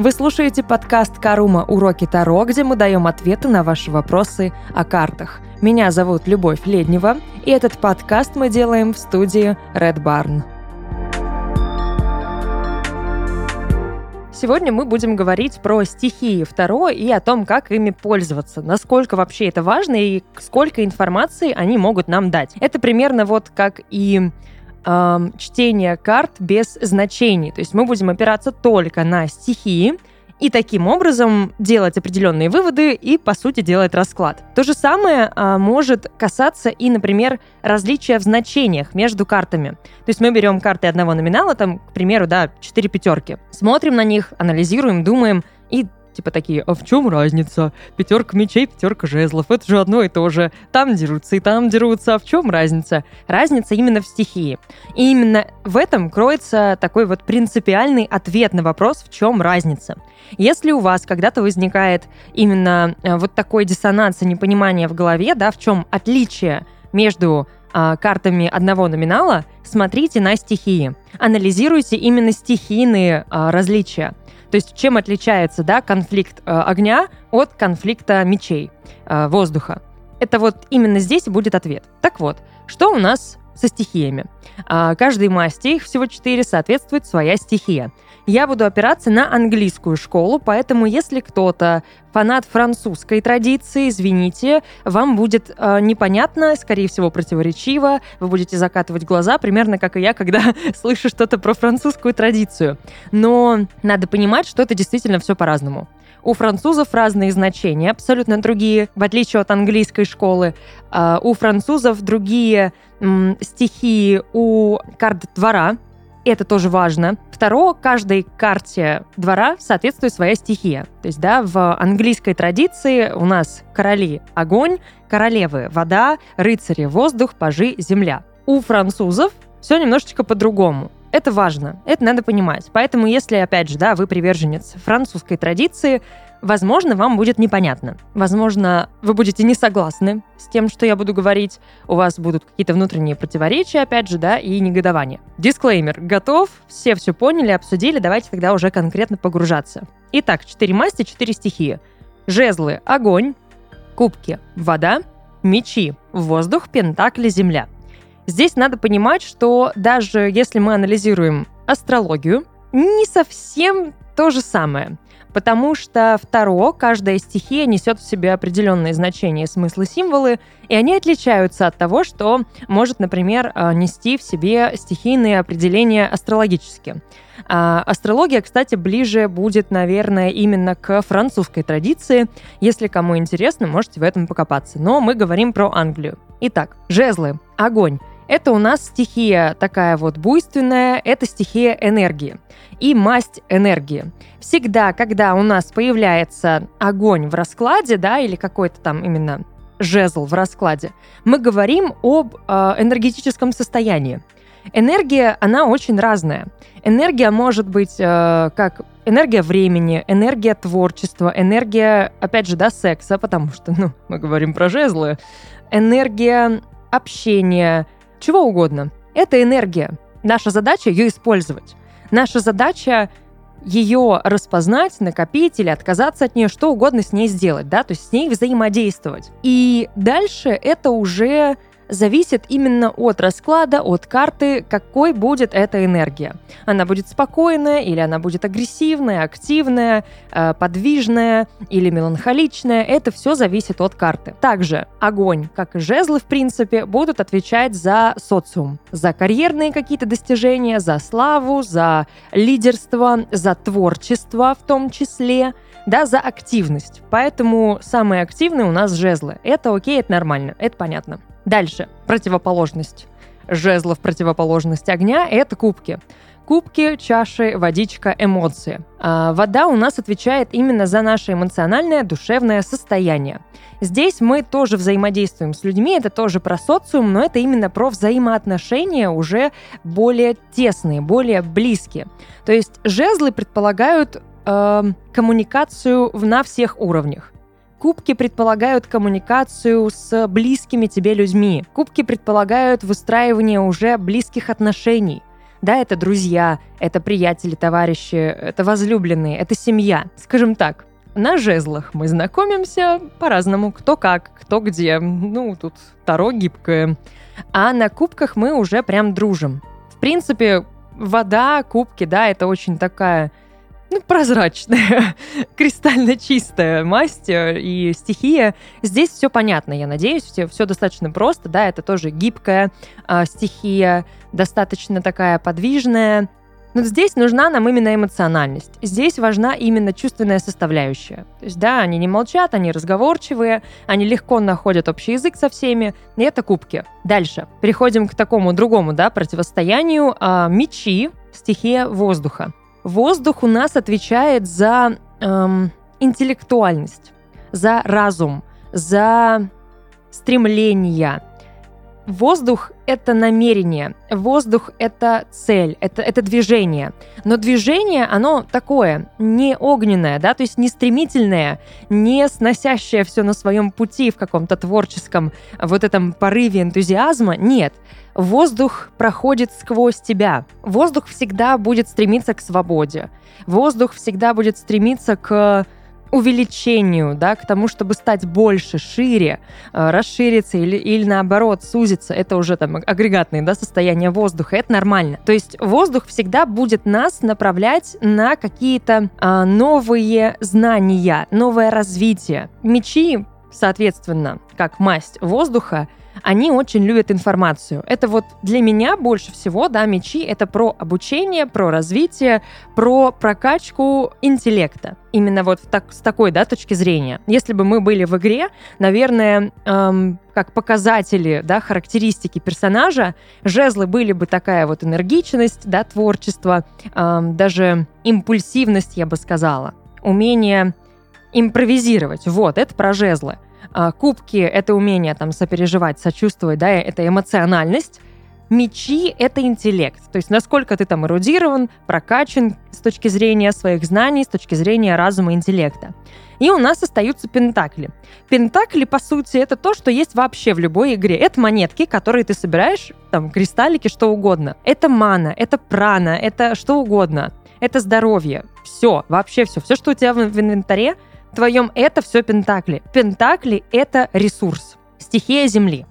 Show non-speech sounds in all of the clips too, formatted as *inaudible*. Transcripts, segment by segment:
Вы слушаете подкаст «Карума. Уроки Таро», где мы даем ответы на ваши вопросы о картах. Меня зовут Любовь Леднева, и этот подкаст мы делаем в студии Red Barn. Сегодня мы будем говорить про стихии Таро и о том, как ими пользоваться, насколько вообще это важно и сколько информации они могут нам дать. Это примерно вот как и э, чтение карт без значений. То есть мы будем опираться только на стихии, и таким образом делать определенные выводы и, по сути, делать расклад. То же самое а, может касаться и, например, различия в значениях между картами. То есть мы берем карты одного номинала, там, к примеру, да, 4 пятерки, смотрим на них, анализируем, думаем и Типа такие, а в чем разница? Пятерка мечей, пятерка жезлов, это же одно и то же. Там дерутся и там дерутся, а в чем разница? Разница именно в стихии. И именно в этом кроется такой вот принципиальный ответ на вопрос, в чем разница. Если у вас когда-то возникает именно э, вот такой диссонанс и непонимание в голове, да, в чем отличие между а, картами одного номинала, смотрите на стихии. Анализируйте именно стихийные а, различия. То есть чем отличается да, конфликт э, огня от конфликта мечей, э, воздуха? Это вот именно здесь будет ответ. Так вот, что у нас со стихиями? Э, каждой масти, их всего четыре, соответствует своя стихия я буду опираться на английскую школу, поэтому если кто-то фанат французской традиции, извините, вам будет э, непонятно, скорее всего, противоречиво, вы будете закатывать глаза, примерно как и я, когда *laughs* слышу что-то про французскую традицию. Но надо понимать, что это действительно все по-разному. У французов разные значения, абсолютно другие, в отличие от английской школы. Э, у французов другие стихии у карт двора, это тоже важно. Второе, каждой карте двора соответствует своя стихия. То есть, да, в английской традиции у нас короли — огонь, королевы — вода, рыцари — воздух, пажи — земля. У французов все немножечко по-другому. Это важно, это надо понимать. Поэтому, если, опять же, да, вы приверженец французской традиции, Возможно, вам будет непонятно. Возможно, вы будете не согласны с тем, что я буду говорить. У вас будут какие-то внутренние противоречия, опять же, да, и негодование. Дисклеймер. Готов? Все все поняли, обсудили. Давайте тогда уже конкретно погружаться. Итак, четыре масти, четыре стихии. Жезлы – огонь, кубки – вода, мечи – воздух, пентакли – земля. Здесь надо понимать, что даже если мы анализируем астрологию, не совсем то же самое – потому что второ, каждая стихия несет в себе определенные значения, смыслы, символы, и они отличаются от того, что может, например, э, нести в себе стихийные определения астрологически. А астрология, кстати, ближе будет, наверное, именно к французской традиции. Если кому интересно, можете в этом покопаться. Но мы говорим про Англию. Итак, жезлы, огонь. Это у нас стихия такая вот буйственная, это стихия энергии и масть энергии. Всегда, когда у нас появляется огонь в раскладе, да, или какой-то там именно жезл в раскладе, мы говорим об э, энергетическом состоянии. Энергия, она очень разная. Энергия может быть э, как энергия времени, энергия творчества, энергия, опять же, да, секса, потому что, ну, мы говорим про жезлы, энергия общения, чего угодно. Это энергия. Наша задача ее использовать. Наша задача ее распознать, накопить или отказаться от нее, что угодно с ней сделать, да, то есть с ней взаимодействовать. И дальше это уже зависит именно от расклада, от карты, какой будет эта энергия. Она будет спокойная, или она будет агрессивная, активная, э, подвижная или меланхоличная. Это все зависит от карты. Также огонь, как и жезлы, в принципе, будут отвечать за социум, за карьерные какие-то достижения, за славу, за лидерство, за творчество в том числе да, за активность. Поэтому самые активные у нас жезлы. Это окей, это нормально, это понятно. Дальше. Противоположность. Жезлов противоположность огня – это кубки. Кубки, чаши, водичка, эмоции. А вода у нас отвечает именно за наше эмоциональное, душевное состояние. Здесь мы тоже взаимодействуем с людьми, это тоже про социум, но это именно про взаимоотношения уже более тесные, более близкие. То есть жезлы предполагают э, коммуникацию на всех уровнях. Кубки предполагают коммуникацию с близкими тебе людьми. Кубки предполагают выстраивание уже близких отношений. Да, это друзья, это приятели, товарищи, это возлюбленные, это семья. Скажем так, на жезлах мы знакомимся по-разному, кто как, кто где. Ну, тут Таро гибкое. А на кубках мы уже прям дружим. В принципе, вода, кубки, да, это очень такая ну, прозрачная, *laughs* кристально чистая масть э, и стихия. Здесь все понятно, я надеюсь, все, достаточно просто, да, это тоже гибкая э, стихия, достаточно такая подвижная. Но здесь нужна нам именно эмоциональность. Здесь важна именно чувственная составляющая. То есть, да, они не молчат, они разговорчивые, они легко находят общий язык со всеми, и это кубки. Дальше. Переходим к такому другому, да, противостоянию. А, мечи, стихия воздуха. Воздух у нас отвечает за эм, интеллектуальность, за разум, за стремления. Воздух — это намерение, воздух — это цель, это, это движение. Но движение, оно такое, не огненное, да, то есть не стремительное, не сносящее все на своем пути в каком-то творческом вот этом порыве энтузиазма. Нет, Воздух проходит сквозь тебя. Воздух всегда будет стремиться к свободе. Воздух всегда будет стремиться к увеличению, да, к тому, чтобы стать больше, шире, э, расшириться или, или наоборот сузиться. Это уже там агрегатные да, состояния воздуха. Это нормально. То есть воздух всегда будет нас направлять на какие-то а, новые знания, новое развитие. Мечи, соответственно, как масть воздуха, они очень любят информацию. Это вот для меня больше всего, да, мечи — это про обучение, про развитие, про прокачку интеллекта. Именно вот так, с такой, да, точки зрения. Если бы мы были в игре, наверное, эм, как показатели, да, характеристики персонажа, жезлы были бы такая вот энергичность, да, творчество, эм, даже импульсивность, я бы сказала, умение импровизировать. Вот, это про жезлы. А, кубки — это умение там сопереживать, сочувствовать, да, это эмоциональность. Мечи — это интеллект. То есть насколько ты там эрудирован, прокачан с точки зрения своих знаний, с точки зрения разума и интеллекта. И у нас остаются пентакли. Пентакли, по сути, это то, что есть вообще в любой игре. Это монетки, которые ты собираешь, там, кристаллики, что угодно. Это мана, это прана, это что угодно. Это здоровье. Все, вообще все. Все, что у тебя в инвентаре — твоем это все пентакли. Пентакли — это ресурс, стихия Земли.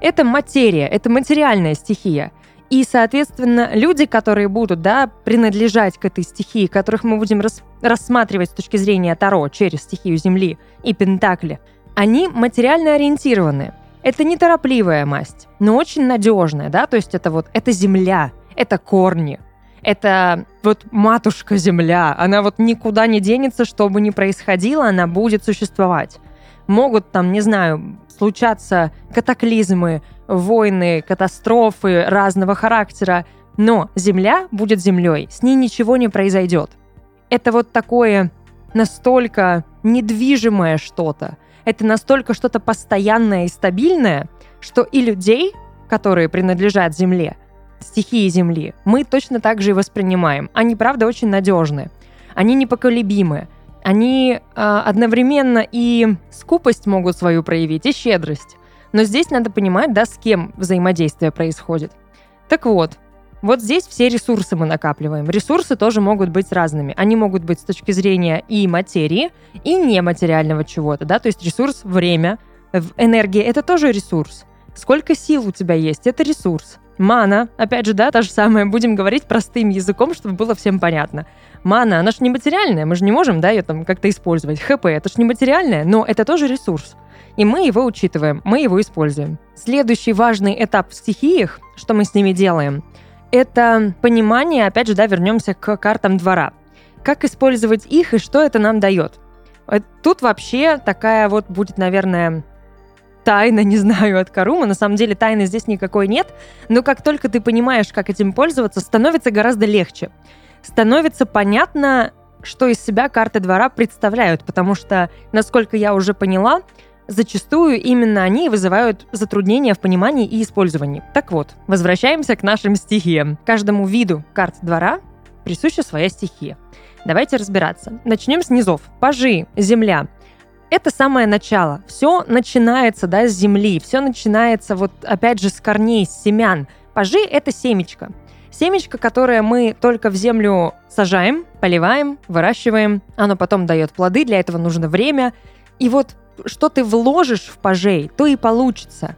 Это материя, это материальная стихия. И, соответственно, люди, которые будут да, принадлежать к этой стихии, которых мы будем рас рассматривать с точки зрения Таро через стихию Земли и Пентакли, они материально ориентированы. Это неторопливая масть, но очень надежная, да, то есть это вот, это земля, это корни, это вот матушка Земля. Она вот никуда не денется, что бы ни происходило, она будет существовать. Могут там, не знаю, случаться катаклизмы, войны, катастрофы разного характера, но Земля будет Землей, с ней ничего не произойдет. Это вот такое настолько недвижимое что-то, это настолько что-то постоянное и стабильное, что и людей, которые принадлежат Земле, стихии Земли, мы точно так же и воспринимаем. Они, правда, очень надежны. Они непоколебимы. Они э, одновременно и скупость могут свою проявить, и щедрость. Но здесь надо понимать, да, с кем взаимодействие происходит. Так вот, вот здесь все ресурсы мы накапливаем. Ресурсы тоже могут быть разными. Они могут быть с точки зрения и материи, и нематериального чего-то, да, то есть ресурс время, энергия — это тоже ресурс. Сколько сил у тебя есть — это ресурс. Мана, опять же, да, та же самая, будем говорить простым языком, чтобы было всем понятно. Мана, она же не материальная, мы же не можем, да, ее там как-то использовать. ХП, это же не материальное, но это тоже ресурс. И мы его учитываем, мы его используем. Следующий важный этап в стихиях, что мы с ними делаем, это понимание, опять же, да, вернемся к картам двора. Как использовать их и что это нам дает. Тут вообще такая вот будет, наверное, тайна, не знаю, от Карума. На самом деле тайны здесь никакой нет. Но как только ты понимаешь, как этим пользоваться, становится гораздо легче. Становится понятно, что из себя карты двора представляют, потому что, насколько я уже поняла, зачастую именно они вызывают затруднения в понимании и использовании. Так вот, возвращаемся к нашим стихиям. Каждому виду карт двора присуща своя стихия. Давайте разбираться. Начнем с низов. Пажи, земля это самое начало. Все начинается, да, с земли. Все начинается вот, опять же, с корней, с семян. Пажи — это семечко. Семечко, которое мы только в землю сажаем, поливаем, выращиваем, оно потом дает плоды, для этого нужно время. И вот что ты вложишь в пажей, то и получится.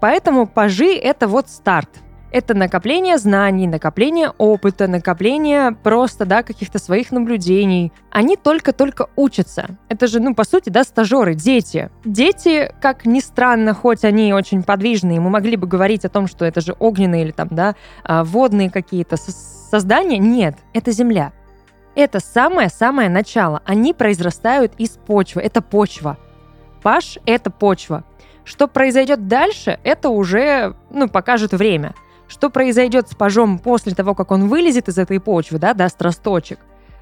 Поэтому пажи — это вот старт — это накопление знаний, накопление опыта, накопление просто, да, каких-то своих наблюдений. Они только-только учатся. Это же, ну, по сути, да, стажеры, дети. Дети, как ни странно, хоть они очень подвижные, мы могли бы говорить о том, что это же огненные или там, да, а, водные какие-то создания. Нет, это земля. Это самое-самое начало. Они произрастают из почвы. Это почва. Паш — это почва. Что произойдет дальше, это уже, ну, покажет время — что произойдет с пажом после того, как он вылезет из этой почвы, да, даст росточек,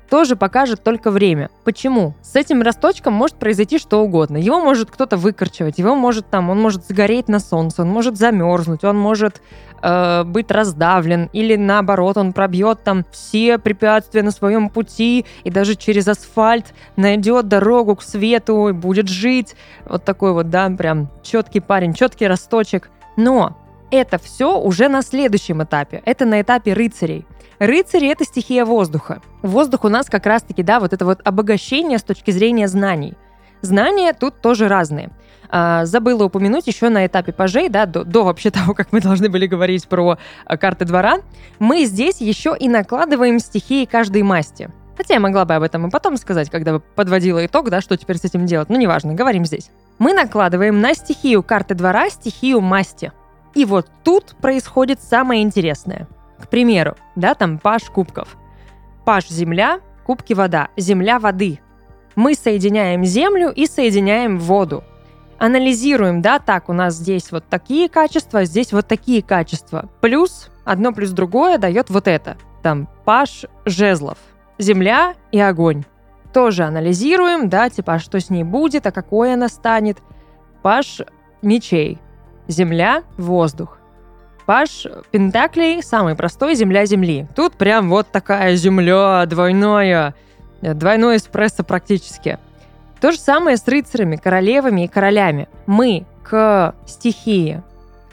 тоже покажет только время. Почему? С этим росточком может произойти что угодно. Его может кто-то выкорчевать, его может там, он может сгореть на солнце, он может замерзнуть, он может э, быть раздавлен, или наоборот, он пробьет там все препятствия на своем пути и даже через асфальт найдет дорогу к свету и будет жить. Вот такой вот, да, прям четкий парень, четкий росточек. Но это все уже на следующем этапе. Это на этапе рыцарей. Рыцари — это стихия воздуха. Воздух у нас как раз-таки, да, вот это вот обогащение с точки зрения знаний. Знания тут тоже разные. А, забыла упомянуть еще на этапе пажей, да, до, до вообще *laughs* того, как мы должны были говорить про а, карты двора, мы здесь еще и накладываем стихии каждой масти. Хотя я могла бы об этом и потом сказать, когда бы подводила итог, да, что теперь с этим делать. Ну, неважно, говорим здесь. Мы накладываем на стихию карты двора стихию масти. И вот тут происходит самое интересное. К примеру, да, там паш кубков. Паш – земля, кубки – вода, земля – воды. Мы соединяем землю и соединяем воду. Анализируем, да, так, у нас здесь вот такие качества, здесь вот такие качества. Плюс одно плюс другое дает вот это. Там паш жезлов, земля и огонь. Тоже анализируем, да, типа, а что с ней будет, а какой она станет. Паш мечей, земля, воздух. Паш Пентаклей самый простой земля земли. Тут прям вот такая земля двойная, двойной эспрессо практически. То же самое с рыцарями, королевами и королями. Мы к стихии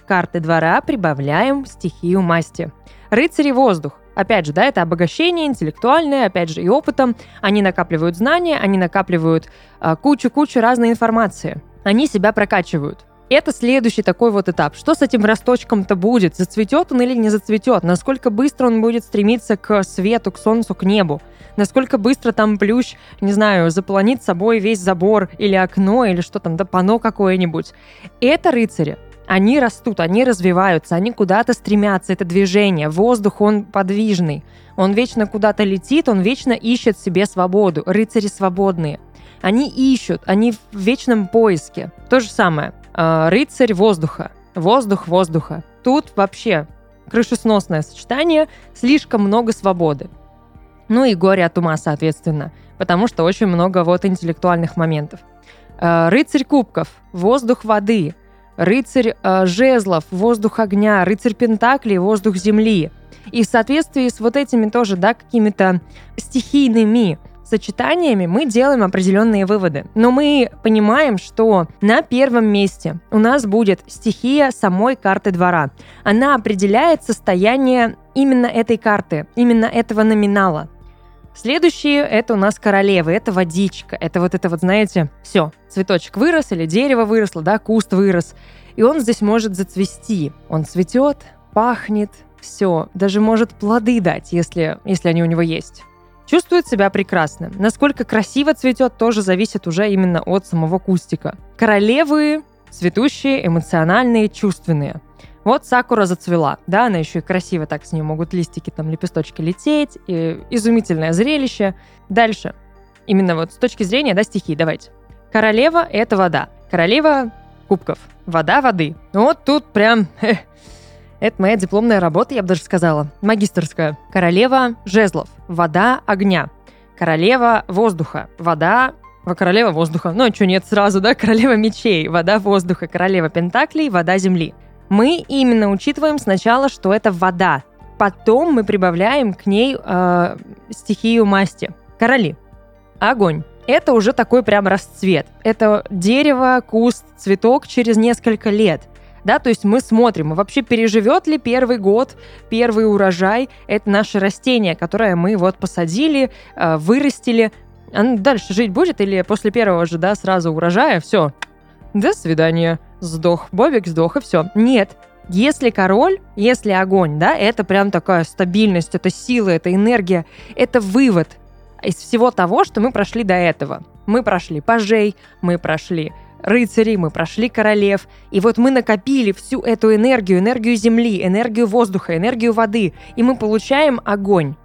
карты двора прибавляем стихию масти. Рыцари воздух. Опять же, да, это обогащение интеллектуальное, опять же, и опытом. Они накапливают знания, они накапливают а, кучу-кучу разной информации. Они себя прокачивают. Это следующий такой вот этап. Что с этим росточком-то будет? Зацветет он или не зацветет? Насколько быстро он будет стремиться к свету, к солнцу, к небу? Насколько быстро там плющ, не знаю, заполонит собой весь забор или окно, или что там, да пано какое-нибудь. Это рыцари. Они растут, они развиваются, они куда-то стремятся. Это движение. Воздух, он подвижный. Он вечно куда-то летит, он вечно ищет себе свободу. Рыцари свободные. Они ищут, они в вечном поиске. То же самое. А, рыцарь воздуха. Воздух воздуха. Тут вообще крышесносное сочетание, слишком много свободы. Ну и горе от ума, соответственно, потому что очень много вот интеллектуальных моментов. А, рыцарь кубков, воздух воды, рыцарь э, жезлов, воздух огня, рыцарь пентаклей, воздух земли. И в соответствии с вот этими тоже, да, какими-то стихийными сочетаниями мы делаем определенные выводы. Но мы понимаем, что на первом месте у нас будет стихия самой карты двора. Она определяет состояние именно этой карты, именно этого номинала. Следующие — это у нас королевы, это водичка, это вот это вот, знаете, все, цветочек вырос или дерево выросло, да, куст вырос, и он здесь может зацвести. Он цветет, пахнет, все, даже может плоды дать, если, если они у него есть чувствует себя прекрасно. Насколько красиво цветет, тоже зависит уже именно от самого кустика. Королевы цветущие, эмоциональные, чувственные. Вот сакура зацвела, да, она еще и красиво так с нее могут листики, там, лепесточки лететь, и изумительное зрелище. Дальше, именно вот с точки зрения, да, стихий, давайте. Королева — это вода. Королева кубков. Вода воды. Вот тут прям *laughs* это моя дипломная работа, я бы даже сказала. Магистрская. Королева жезлов. Вода огня. Королева воздуха. Вода Королева воздуха. Ну, а что нет сразу, да? Королева мечей, вода воздуха, королева пентаклей, вода земли. Мы именно учитываем сначала, что это вода. Потом мы прибавляем к ней э, стихию масти. Короли. Огонь. Это уже такой прям расцвет. Это дерево, куст, цветок через несколько лет. Да, то есть мы смотрим, вообще переживет ли первый год, первый урожай, это наше растение, которое мы вот посадили, э, вырастили, оно дальше жить будет или после первого же, да, сразу урожая, все, до свидания, сдох, Бобик сдох, и все. Нет, если король, если огонь, да, это прям такая стабильность, это сила, это энергия, это вывод из всего того, что мы прошли до этого. Мы прошли пажей, мы прошли рыцарей, мы прошли королев, и вот мы накопили всю эту энергию, энергию земли, энергию воздуха, энергию воды, и мы получаем огонь.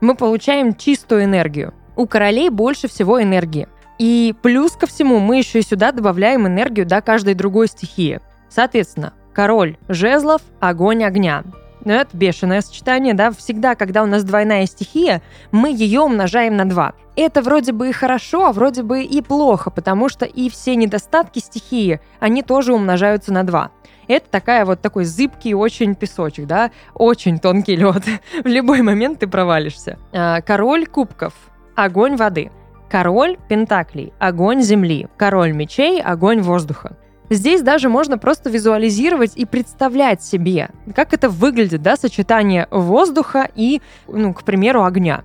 Мы получаем чистую энергию. У королей больше всего энергии. И плюс ко всему мы еще и сюда добавляем энергию до каждой другой стихии. Соответственно, король жезлов, огонь огня. Ну, это бешеное сочетание, да, всегда, когда у нас двойная стихия, мы ее умножаем на два. Это вроде бы и хорошо, а вроде бы и плохо, потому что и все недостатки стихии, они тоже умножаются на два. Это такая вот такой зыбкий очень песочек, да, очень тонкий лед. *laughs* В любой момент ты провалишься. А, король кубков, огонь воды. Король пентаклей, огонь земли. Король мечей, огонь воздуха. Здесь даже можно просто визуализировать и представлять себе, как это выглядит, да, сочетание воздуха и, ну, к примеру, огня.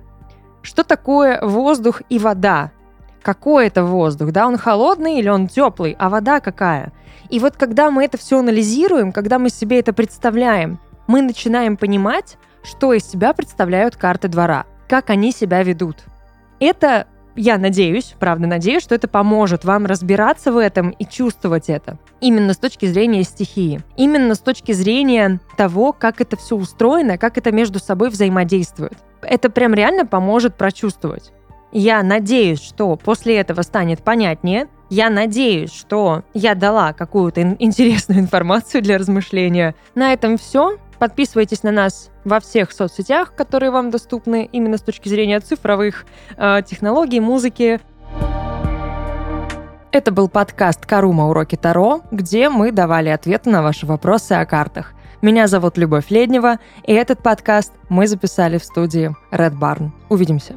Что такое воздух и вода? Какой это воздух? Да, он холодный или он теплый? А вода какая? И вот когда мы это все анализируем, когда мы себе это представляем, мы начинаем понимать, что из себя представляют карты двора, как они себя ведут. Это я надеюсь, правда надеюсь, что это поможет вам разбираться в этом и чувствовать это. Именно с точки зрения стихии. Именно с точки зрения того, как это все устроено, как это между собой взаимодействует. Это прям реально поможет прочувствовать. Я надеюсь, что после этого станет понятнее. Я надеюсь, что я дала какую-то интересную *laughs* информацию для размышления. На этом все. Подписывайтесь на нас во всех соцсетях, которые вам доступны именно с точки зрения цифровых э, технологий, музыки. Это был подкаст «Карума. Уроки Таро», где мы давали ответы на ваши вопросы о картах. Меня зовут Любовь Леднева, и этот подкаст мы записали в студии Red Barn. Увидимся.